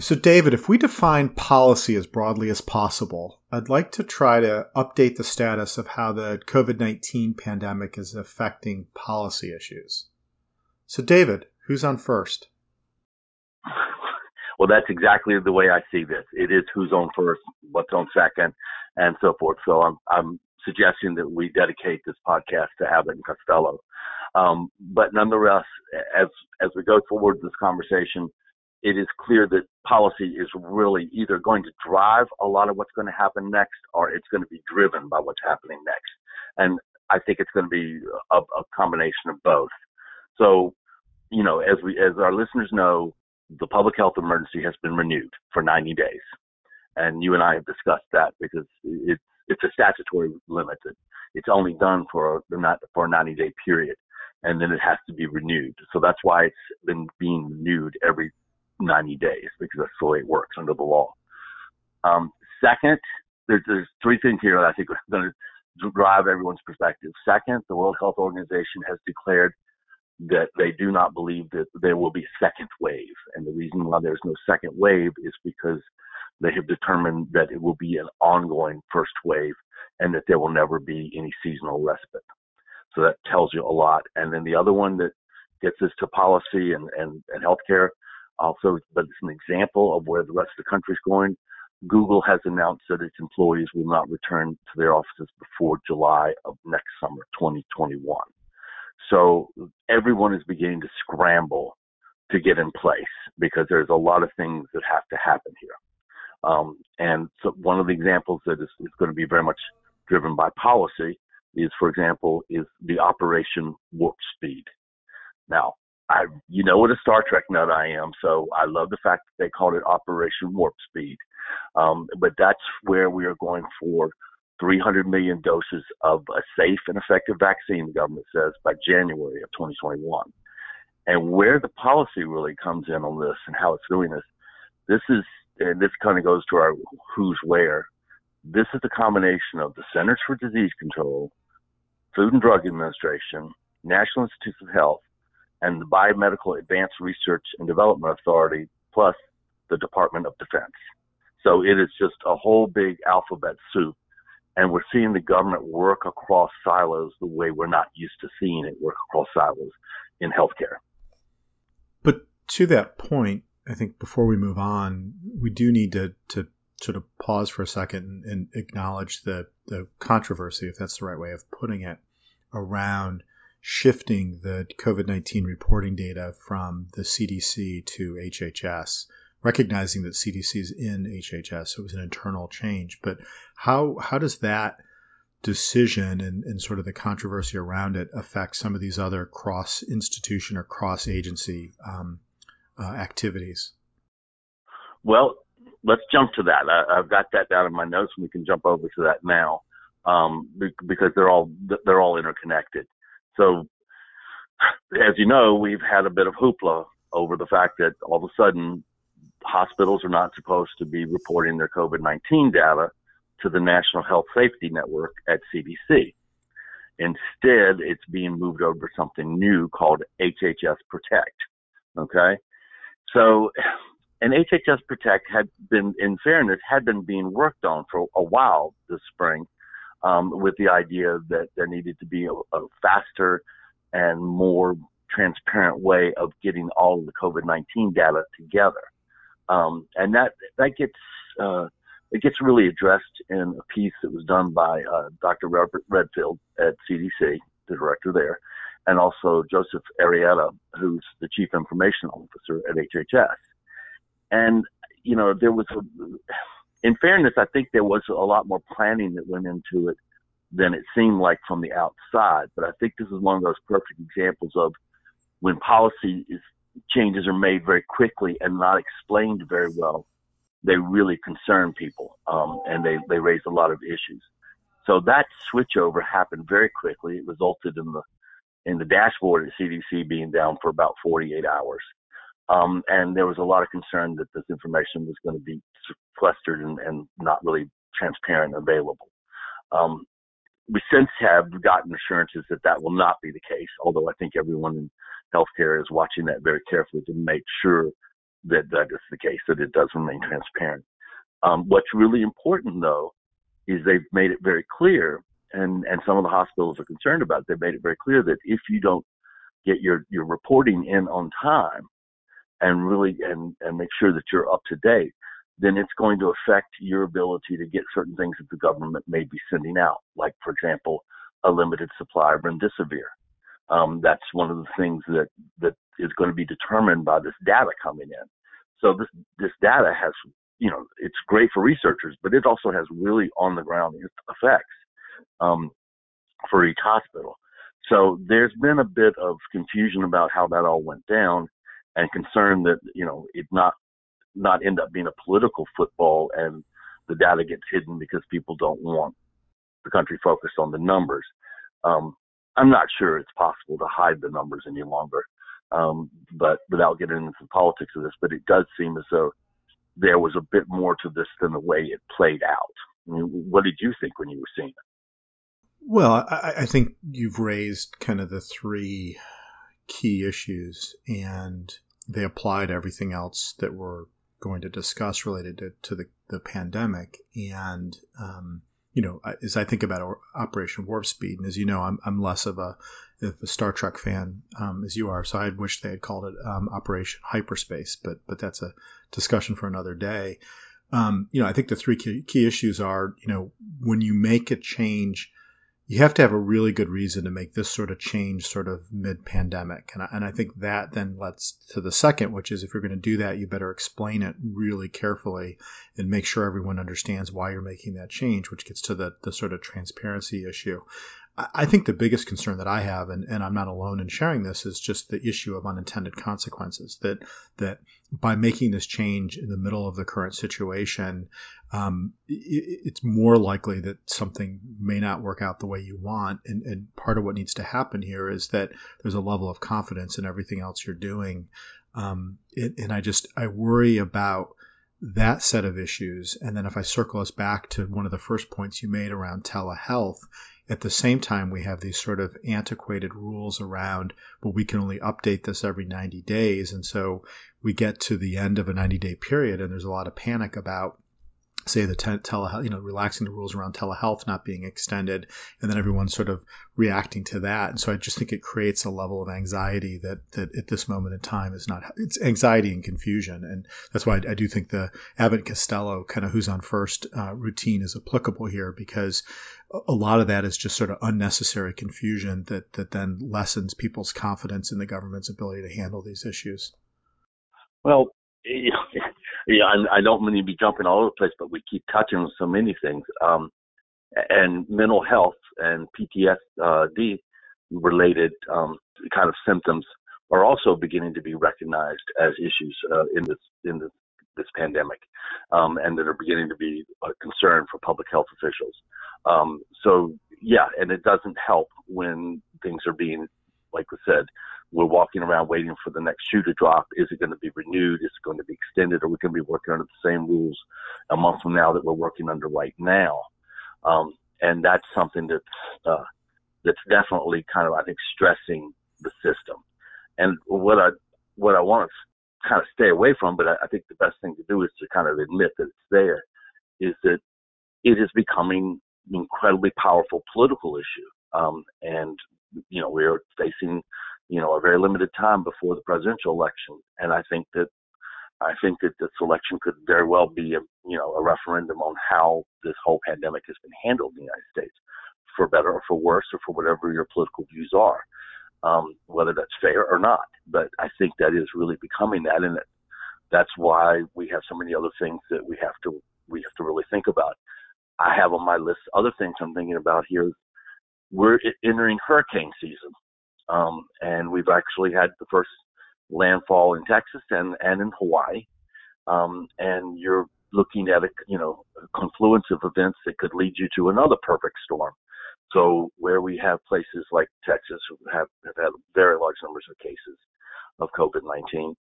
So, David, if we define policy as broadly as possible, I'd like to try to update the status of how the COVID 19 pandemic is affecting policy issues. So, David, who's on first? Well, that's exactly the way I see this. It is who's on first, what's on second, and so forth. So I'm, I'm suggesting that we dedicate this podcast to Abbott and Costello. Um, but nonetheless, as as we go forward this conversation, it is clear that policy is really either going to drive a lot of what's going to happen next or it's going to be driven by what's happening next. And I think it's going to be a, a combination of both. So, you know, as we, as our listeners know, the public health emergency has been renewed for 90 days. And you and I have discussed that because it's, it's a statutory limit. It's only done for not for a 90 day period and then it has to be renewed. So that's why it's been being renewed every 90 days because that's the way it works under the law. Um, second, there's, there's three things here that I think are going to drive everyone's perspective. Second, the World Health Organization has declared that they do not believe that there will be a second wave. And the reason why there's no second wave is because they have determined that it will be an ongoing first wave and that there will never be any seasonal respite. So that tells you a lot. And then the other one that gets us to policy and, and, and healthcare also, but it's an example of where the rest of the country is going. Google has announced that its employees will not return to their offices before July of next summer, 2021. So everyone is beginning to scramble to get in place because there's a lot of things that have to happen here. Um, and so one of the examples that is, is going to be very much driven by policy is, for example, is the Operation Warp Speed. Now, I, you know what a Star Trek nut I am, so I love the fact that they called it Operation Warp Speed. Um, but that's where we are going for 300 million doses of a safe and effective vaccine, the government says, by January of 2021. And where the policy really comes in on this and how it's doing this, this is, and this kind of goes to our who's where. This is the combination of the Centers for Disease Control, Food and Drug Administration, National Institutes of Health, and the Biomedical Advanced Research and Development Authority, plus the Department of Defense. So it is just a whole big alphabet soup. And we're seeing the government work across silos the way we're not used to seeing it work across silos in healthcare. But to that point, I think before we move on, we do need to, to sort of pause for a second and acknowledge the, the controversy, if that's the right way of putting it, around shifting the COVID 19 reporting data from the CDC to HHS, recognizing that CDC is in HHS, so it was an internal change. But how, how does that decision and, and sort of the controversy around it affect some of these other cross institution or cross agency um, uh, activities? Well, let's jump to that. I, have got that down in my notes, and we can jump over to that now um, because they're all they're all interconnected. So, as you know, we've had a bit of hoopla over the fact that all of a sudden hospitals are not supposed to be reporting their COVID 19 data to the National Health Safety Network at CDC. Instead, it's being moved over to something new called HHS Protect. Okay. So, and HHS Protect had been, in fairness, had been being worked on for a while this spring um, with the idea that there needed to be a, a faster and more transparent way of getting all of the COVID-19 data together. Um, and that, that gets, uh, it gets really addressed in a piece that was done by uh, Dr. Robert Redfield at CDC, the director there, and also Joseph Arrieta, who's the chief information officer at HHS. And, you know, there was a, in fairness, I think there was a lot more planning that went into it than it seemed like from the outside. But I think this is one of those perfect examples of when policy is, changes are made very quickly and not explained very well. They really concern people, um, and they, they raise a lot of issues. So that switchover happened very quickly. It resulted in the in the dashboard at CDC being down for about 48 hours. Um, and there was a lot of concern that this information was going to be sequestered and, and not really transparent and available. Um, we since have gotten assurances that that will not be the case, although I think everyone in healthcare is watching that very carefully to make sure that that is the case, that it does remain transparent. Um, what's really important though is they've made it very clear, and and some of the hospitals are concerned about it. They've made it very clear that if you don't get your your reporting in on time and really and and make sure that you're up to date, then it's going to affect your ability to get certain things that the government may be sending out, like for example, a limited supply of remdesivir. Um, that's one of the things that that is going to be determined by this data coming in. So this this data has, you know, it's great for researchers, but it also has really on the ground effects um, for each hospital. So there's been a bit of confusion about how that all went down, and concerned that you know it not not end up being a political football and the data gets hidden because people don't want the country focused on the numbers. Um, I'm not sure it's possible to hide the numbers any longer, um, but without getting into the politics of this, but it does seem as though there was a bit more to this than the way it played out. I mean, what did you think when you were seeing it? Well, I, I think you've raised kind of the three key issues, and they apply to everything else that we're going to discuss related to, to the, the pandemic. And, um, you know, as I think about Operation Warp Speed, and as you know, I'm, I'm less of a, a Star Trek fan um, as you are, so I wish they had called it um, Operation Hyperspace, but but that's a discussion for another day. Um, you know, I think the three key, key issues are, you know, when you make a change you have to have a really good reason to make this sort of change sort of mid pandemic. And I, and I think that then lets to the second, which is if you're going to do that, you better explain it really carefully and make sure everyone understands why you're making that change, which gets to the, the sort of transparency issue. I think the biggest concern that I have, and, and I'm not alone in sharing this, is just the issue of unintended consequences. That that by making this change in the middle of the current situation, um, it, it's more likely that something may not work out the way you want. And, and, part of what needs to happen here is that there's a level of confidence in everything else you're doing. Um, it, and I just I worry about that set of issues. And then if I circle us back to one of the first points you made around telehealth at the same time, we have these sort of antiquated rules around, well, we can only update this every 90 days. And so we get to the end of a 90 day period and there's a lot of panic about say the te- telehealth, you know, relaxing the rules around telehealth not being extended, and then everyone's sort of reacting to that. And so I just think it creates a level of anxiety that that at this moment in time is not. It's anxiety and confusion, and that's why I, I do think the Abbott Costello kind of who's on first uh, routine is applicable here because a lot of that is just sort of unnecessary confusion that that then lessens people's confidence in the government's ability to handle these issues. Well, yeah, I, don't mean to be jumping all over the place, but we keep touching on so many things. Um, and mental health and PTSD related um, kind of symptoms are also beginning to be recognized as issues uh, in this in this, this pandemic, um, and that are beginning to be a concern for public health officials. Um, so yeah, and it doesn't help when things are being, like I said, we're walking around waiting for the next shoe to drop. Is it going to be renewed? Is it going to be extended? Are we going to be working under the same rules a month from now that we're working under right now? Um, and that's something that's uh, that's definitely kind of I think stressing the system. And what I what I want to kind of stay away from, but I, I think the best thing to do is to kind of admit that it's there, is that it is becoming incredibly powerful political issue. Um, and you know we're facing you know, a very limited time before the presidential election. And I think that I think that this election could very well be a you know a referendum on how this whole pandemic has been handled in the United States, for better or for worse, or for whatever your political views are, um, whether that's fair or not. But I think that is really becoming that, and that's why we have so many other things that we have to we have to really think about. I have on my list other things I'm thinking about here. We're entering hurricane season. Um, and we've actually had the first landfall in Texas and, and in Hawaii. Um, and you're looking at a, you know, a confluence of events that could lead you to another perfect storm. So where we have places like Texas who have, have had very large numbers of cases of COVID-19,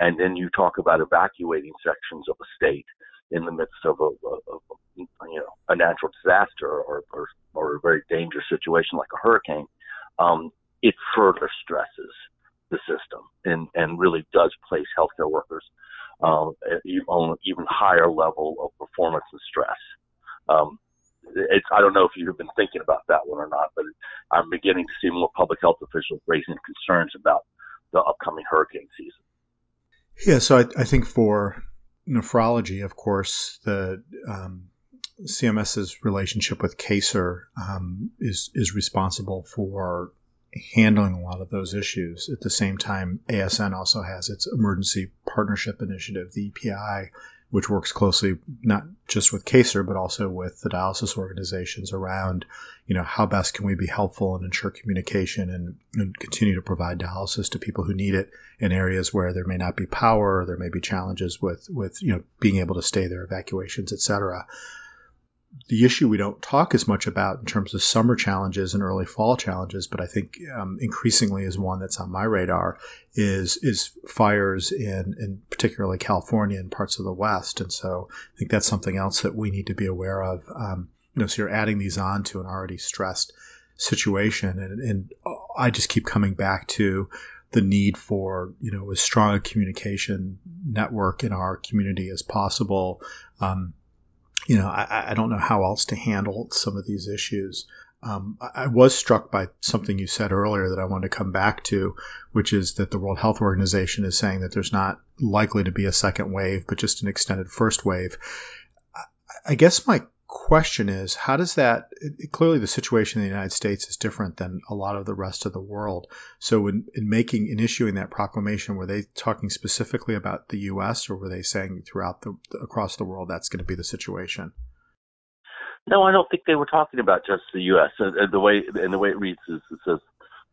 and then you talk about evacuating sections of a state in the midst of a, a, a you know a natural disaster or, or, or a very dangerous situation like a hurricane, um, it further stresses the system and, and really does place healthcare workers um, on an even higher level of performance and stress. Um, it's, I don't know if you've been thinking about that one or not, but I'm beginning to see more public health officials raising concerns about the upcoming hurricane season. Yeah, so I, I think for nephrology, of course, the um, CMS's relationship with KCER um, is is responsible for handling a lot of those issues. At the same time, ASN also has its emergency partnership initiative, the EPI, which works closely not just with KCER but also with the dialysis organizations around, you know, how best can we be helpful and ensure communication and, and continue to provide dialysis to people who need it in areas where there may not be power, there may be challenges with with you know being able to stay there, evacuations, et cetera the issue we don't talk as much about in terms of summer challenges and early fall challenges, but I think um, increasingly is one that's on my radar is is fires in in particularly California and parts of the West, and so I think that's something else that we need to be aware of. Um, you know, so you're adding these on to an already stressed situation, and, and I just keep coming back to the need for you know as strong a communication network in our community as possible. Um, you know, I, I, don't know how else to handle some of these issues. Um, I, was struck by something you said earlier that I want to come back to, which is that the World Health Organization is saying that there's not likely to be a second wave, but just an extended first wave. I guess my question is how does that it, clearly the situation in the United States is different than a lot of the rest of the world. So in, in making in issuing that proclamation, were they talking specifically about the U.S. or were they saying throughout the across the world that's going to be the situation? No, I don't think they were talking about just the U.S. Uh, the way and the way it reads is it says,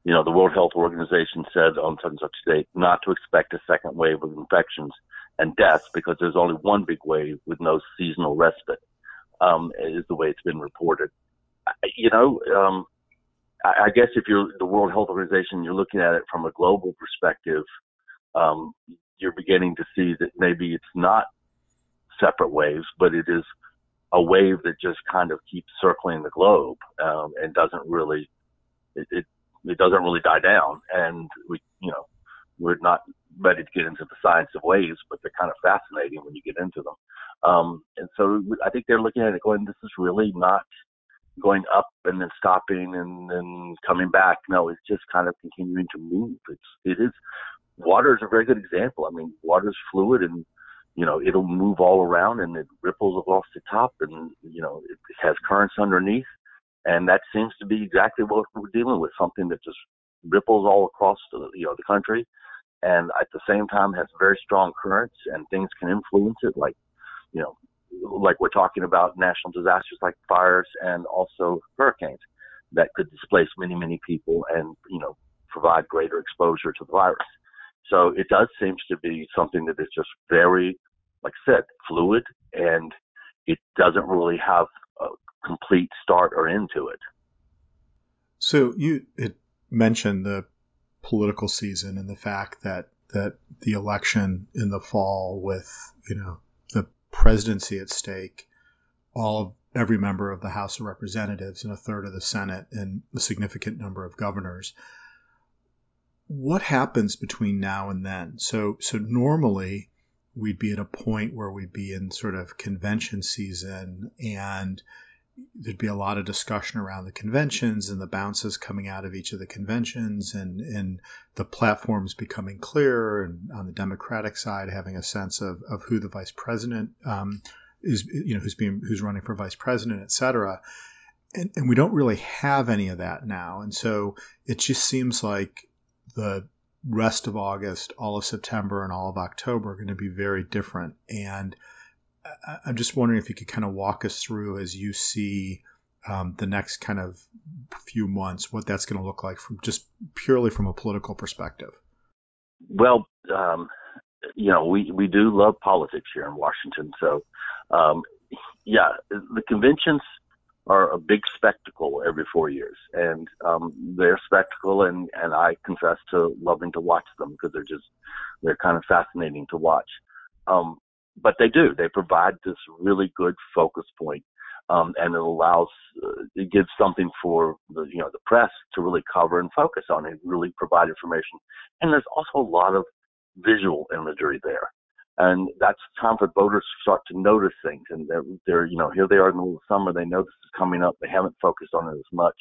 you know, the World Health Organization said on such and such date not to expect a second wave of infections and deaths because there's only one big wave with no seasonal respite um, is the way it's been reported. You know, um, I, guess if you're the World Health Organization, you're looking at it from a global perspective. Um, you're beginning to see that maybe it's not separate waves, but it is a wave that just kind of keeps circling the globe um, and doesn't really it, it it doesn't really die down. And we, you know, we're not ready to get into the science of waves, but they're kind of fascinating when you get into them. Um, and so I think they're looking at it going, this is really not going up and then stopping and then coming back. No, it's just kind of continuing to move. It's, it is, water is a very good example. I mean, water is fluid and, you know, it'll move all around and it ripples across the top and, you know, it has currents underneath. And that seems to be exactly what we're dealing with, something that just ripples all across the, you know, the country and at the same time has very strong currents and things can influence it like you know, like we're talking about national disasters like fires and also hurricanes that could displace many, many people and, you know, provide greater exposure to the virus. So it does seem to be something that is just very, like I said, fluid and it doesn't really have a complete start or end to it. So you mentioned the political season and the fact that that the election in the fall with you know the presidency at stake, all of every member of the House of Representatives and a third of the Senate and a significant number of governors. What happens between now and then? So so normally we'd be at a point where we'd be in sort of convention season and there'd be a lot of discussion around the conventions and the bounces coming out of each of the conventions and, and the platforms becoming clearer and on the Democratic side having a sense of, of who the vice president um, is, you know, who's being who's running for vice president, et cetera. And, and we don't really have any of that now. And so it just seems like the rest of August, all of September, and all of October are going to be very different. And I'm just wondering if you could kind of walk us through as you see um, the next kind of few months, what that's going to look like from just purely from a political perspective. Well, um, you know, we, we do love politics here in Washington. So, um, yeah, the conventions are a big spectacle every four years, and um, they're spectacle, and and I confess to loving to watch them because they're just they're kind of fascinating to watch. Um, but they do. They provide this really good focus point, um, and it allows uh, it gives something for the you know the press to really cover and focus on and really provide information. And there's also a lot of visual imagery there. and that's time for voters to start to notice things. And they're, they're you know, here they are in the middle of summer. They know this is coming up. They haven't focused on it as much,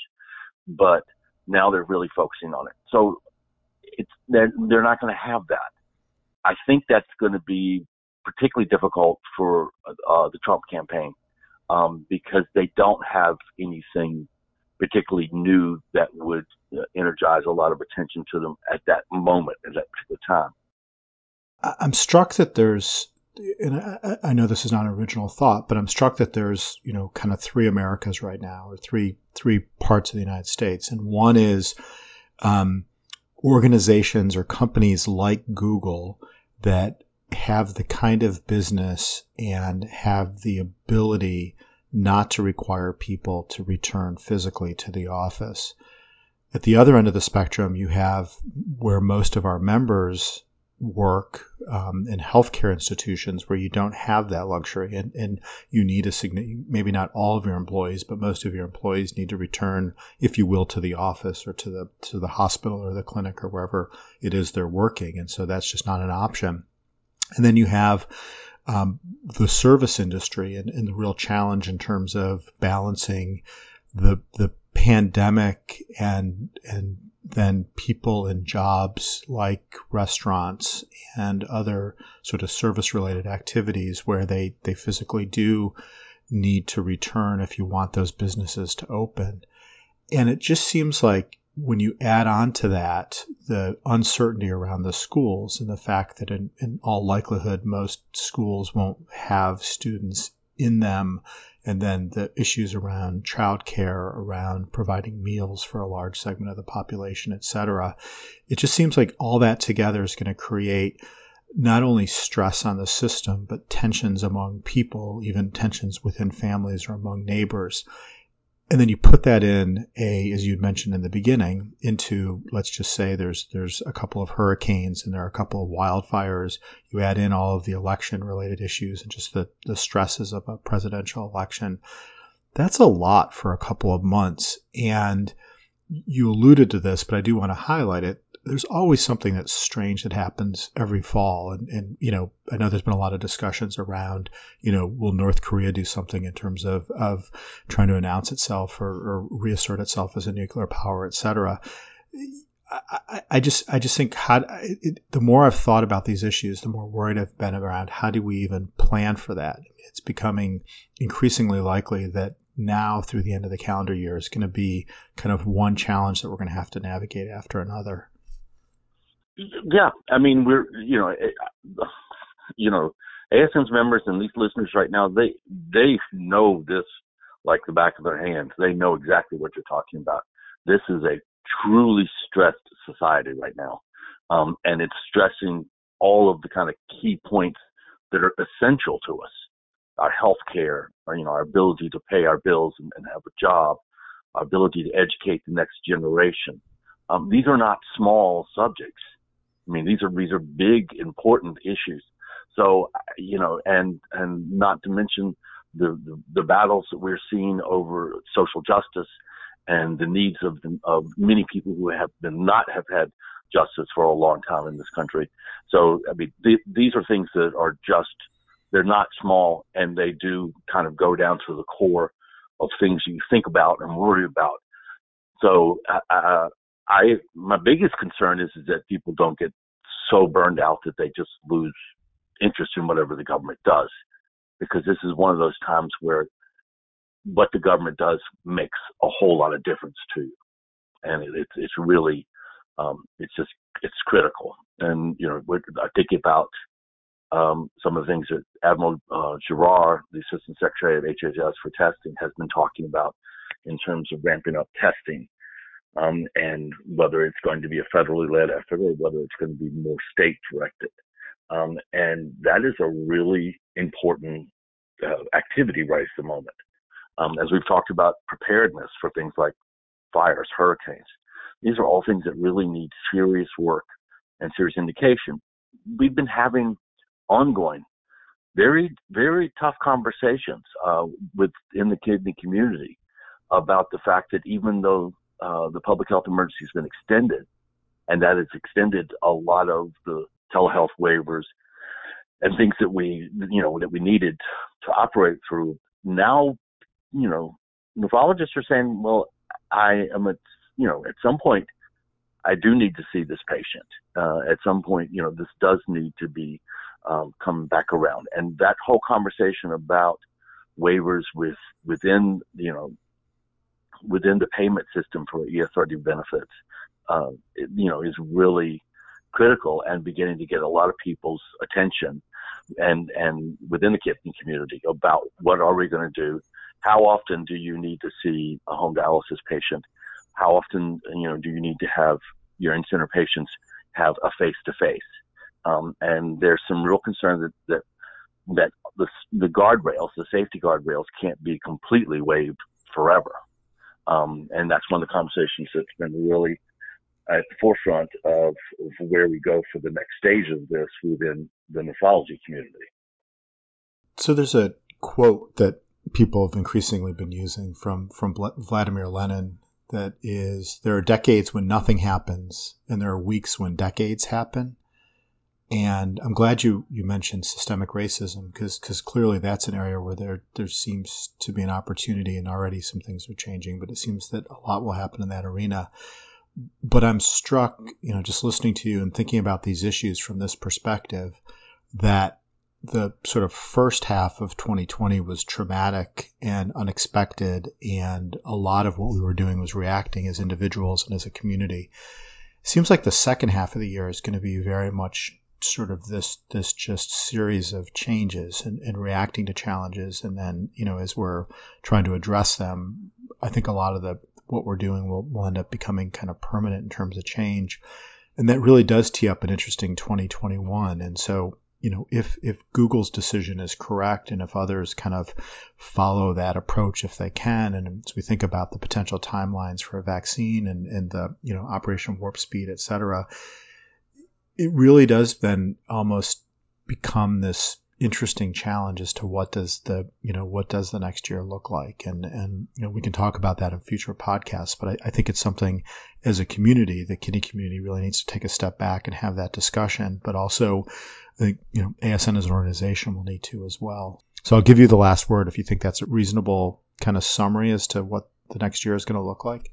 but now they're really focusing on it. So it's they're, they're not going to have that. I think that's going to be particularly difficult for uh, the Trump campaign um, because they don't have anything particularly new that would uh, energize a lot of attention to them at that moment, at that particular time. I'm struck that there's, and I, know this is not an original thought, but I'm struck that there's, you know, kind of three Americas right now, or three three parts of the United States, and one is um, organizations or companies like Google that have the kind of business and have the ability not to require people to return physically to the office. At the other end of the spectrum, you have where most of our members work um, in healthcare institutions where you don't have that luxury and, and you need a significant, maybe not all of your employees, but most of your employees need to return, if you will, to the office or to the, to the hospital or the clinic or wherever it is they're working. And so that's just not an option. And then you have um, the service industry and, and the real challenge in terms of balancing the, the pandemic and, and then people and jobs like restaurants and other sort of service related activities where they, they physically do need to return if you want those businesses to open. And it just seems like when you add on to that the uncertainty around the schools and the fact that in, in all likelihood most schools won't have students in them and then the issues around childcare, around providing meals for a large segment of the population, et cetera. It just seems like all that together is going to create not only stress on the system, but tensions among people, even tensions within families or among neighbors and then you put that in a, as you mentioned in the beginning, into let's just say there's there's a couple of hurricanes and there are a couple of wildfires. You add in all of the election related issues and just the the stresses of a presidential election. That's a lot for a couple of months. And you alluded to this, but I do want to highlight it there's always something that's strange that happens every fall. And, and, you know, I know there's been a lot of discussions around, you know, will North Korea do something in terms of, of trying to announce itself or, or reassert itself as a nuclear power, et cetera. I, I just, I just think how, it, the more I've thought about these issues, the more worried I've been around how do we even plan for that? It's becoming increasingly likely that now through the end of the calendar year is going to be kind of one challenge that we're going to have to navigate after another. Yeah, I mean we're you know eh, you know ASN's members and these listeners right now they they know this like the back of their hands. They know exactly what you're talking about. This is a truly stressed society right now, um, and it's stressing all of the kind of key points that are essential to us: our health care, our, you know, our ability to pay our bills and, and have a job, our ability to educate the next generation. Um, these are not small subjects I mean, these are these are big, important issues. So you know, and and not to mention the the, the battles that we're seeing over social justice and the needs of the, of many people who have been not have had justice for a long time in this country. So I mean, th- these are things that are just they're not small, and they do kind of go down to the core of things you think about and worry about. So my biggest concern is, is that people don't get so burned out that they just lose interest in whatever the government does, because this is one of those times where what the government does makes a whole lot of difference to you, and it, it's it's really um, it's just it's critical. And you know, I think about um, some of the things that Admiral uh, Giroir, the Assistant Secretary of HHS for testing, has been talking about in terms of ramping up testing um, and whether it's going to be a federally led effort or whether it's going to be more state directed. Um, and that is a really important uh, activity right at the moment. Um, as we've talked about preparedness for things like fires, hurricanes, these are all things that really need serious work and serious indication. We've been having ongoing, very, very tough conversations uh, within the kidney community about the fact that even though uh, the public health emergency has been extended, and that has extended a lot of the telehealth waivers and things that we, you know, that we needed to operate through. Now, you know, nephrologists are saying, well, I am at, you know, at some point, I do need to see this patient. Uh, at some point, you know, this does need to be um, come back around. And that whole conversation about waivers with within, you know, within the payment system for ESRD benefits, uh, it, you know, is really critical and beginning to get a lot of people's attention and and within the kidney community about what are we going to do? How often do you need to see a home dialysis patient? How often you know do you need to have your in-center patients have a face-to-face? Um, and there's some real concern that that that the, the guardrails the safety guardrails can't be completely waived forever um, and that's one of the conversations that's been really at the forefront of, of where we go for the next stage of this within the nephrology community. So there's a quote that people have increasingly been using from from Vladimir Lenin that is there are decades when nothing happens and there are weeks when decades happen. And I'm glad you, you mentioned systemic racism because because clearly that's an area where there there seems to be an opportunity and already some things are changing, but it seems that a lot will happen in that arena but I'm struck, you know, just listening to you and thinking about these issues from this perspective, that the sort of first half of 2020 was traumatic and unexpected, and a lot of what we were doing was reacting as individuals and as a community. seems like the second half of the year is going to be very much sort of this this just series of changes and, and reacting to challenges, and then you know as we're trying to address them, I think a lot of the what we're doing will, will end up becoming kind of permanent in terms of change. And that really does tee up an interesting 2021. And so, you know, if, if Google's decision is correct and if others kind of follow that approach if they can, and as we think about the potential timelines for a vaccine and, and the, you know, Operation Warp Speed, et cetera, it really does then almost become this interesting challenge as to what does the you know what does the next year look like? And and you know we can talk about that in future podcasts but I, I, think it's something as a community the kidney community really needs to take a step back and have that discussion but also I think you know ASN as an organization will need to as well. So I'll give you the last word if you think that's a reasonable kind of summary as to what the next year is going to look like.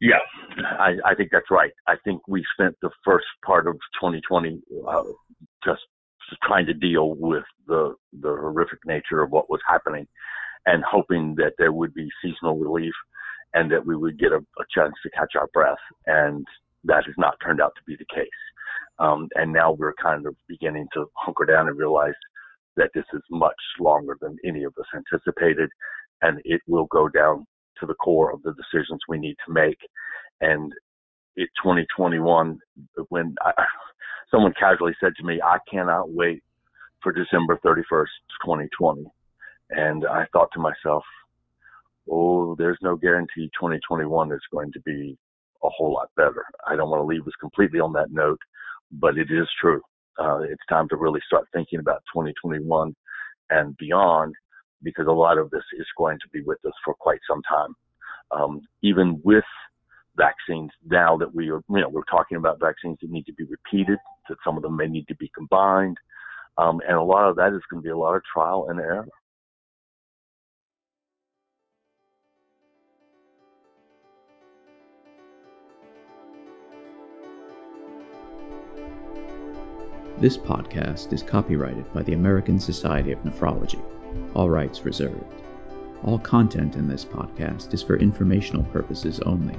Yeah I, I think that's right I think we spent the first part of 2020 uh, just trying to deal with the the horrific nature of what was happening, and hoping that there would be seasonal relief, and that we would get a, a chance to catch our breath. And that has not turned out to be the case. Um, and now we're kind of beginning to hunker down and realize that this is much longer than any of us anticipated, and it will go down to the core of the decisions we need to make. And it 2021, when I, someone casually said to me, I cannot wait for December 31st, 2020. And I thought to myself, oh, there's no guarantee 2021 is going to be a whole lot better. I don't want to leave us completely on that note, but it is true. Uh, it's time to really start thinking about 2021 and beyond because a lot of this is going to be with us for quite some time. Um, even with vaccines now that we are, you know, we're talking about vaccines that need to be repeated, that some of them may need to be combined. Um, and a lot of that is going to be a lot of trial and error. This podcast is copyrighted by the American Society of Nephrology, all rights reserved. All content in this podcast is for informational purposes only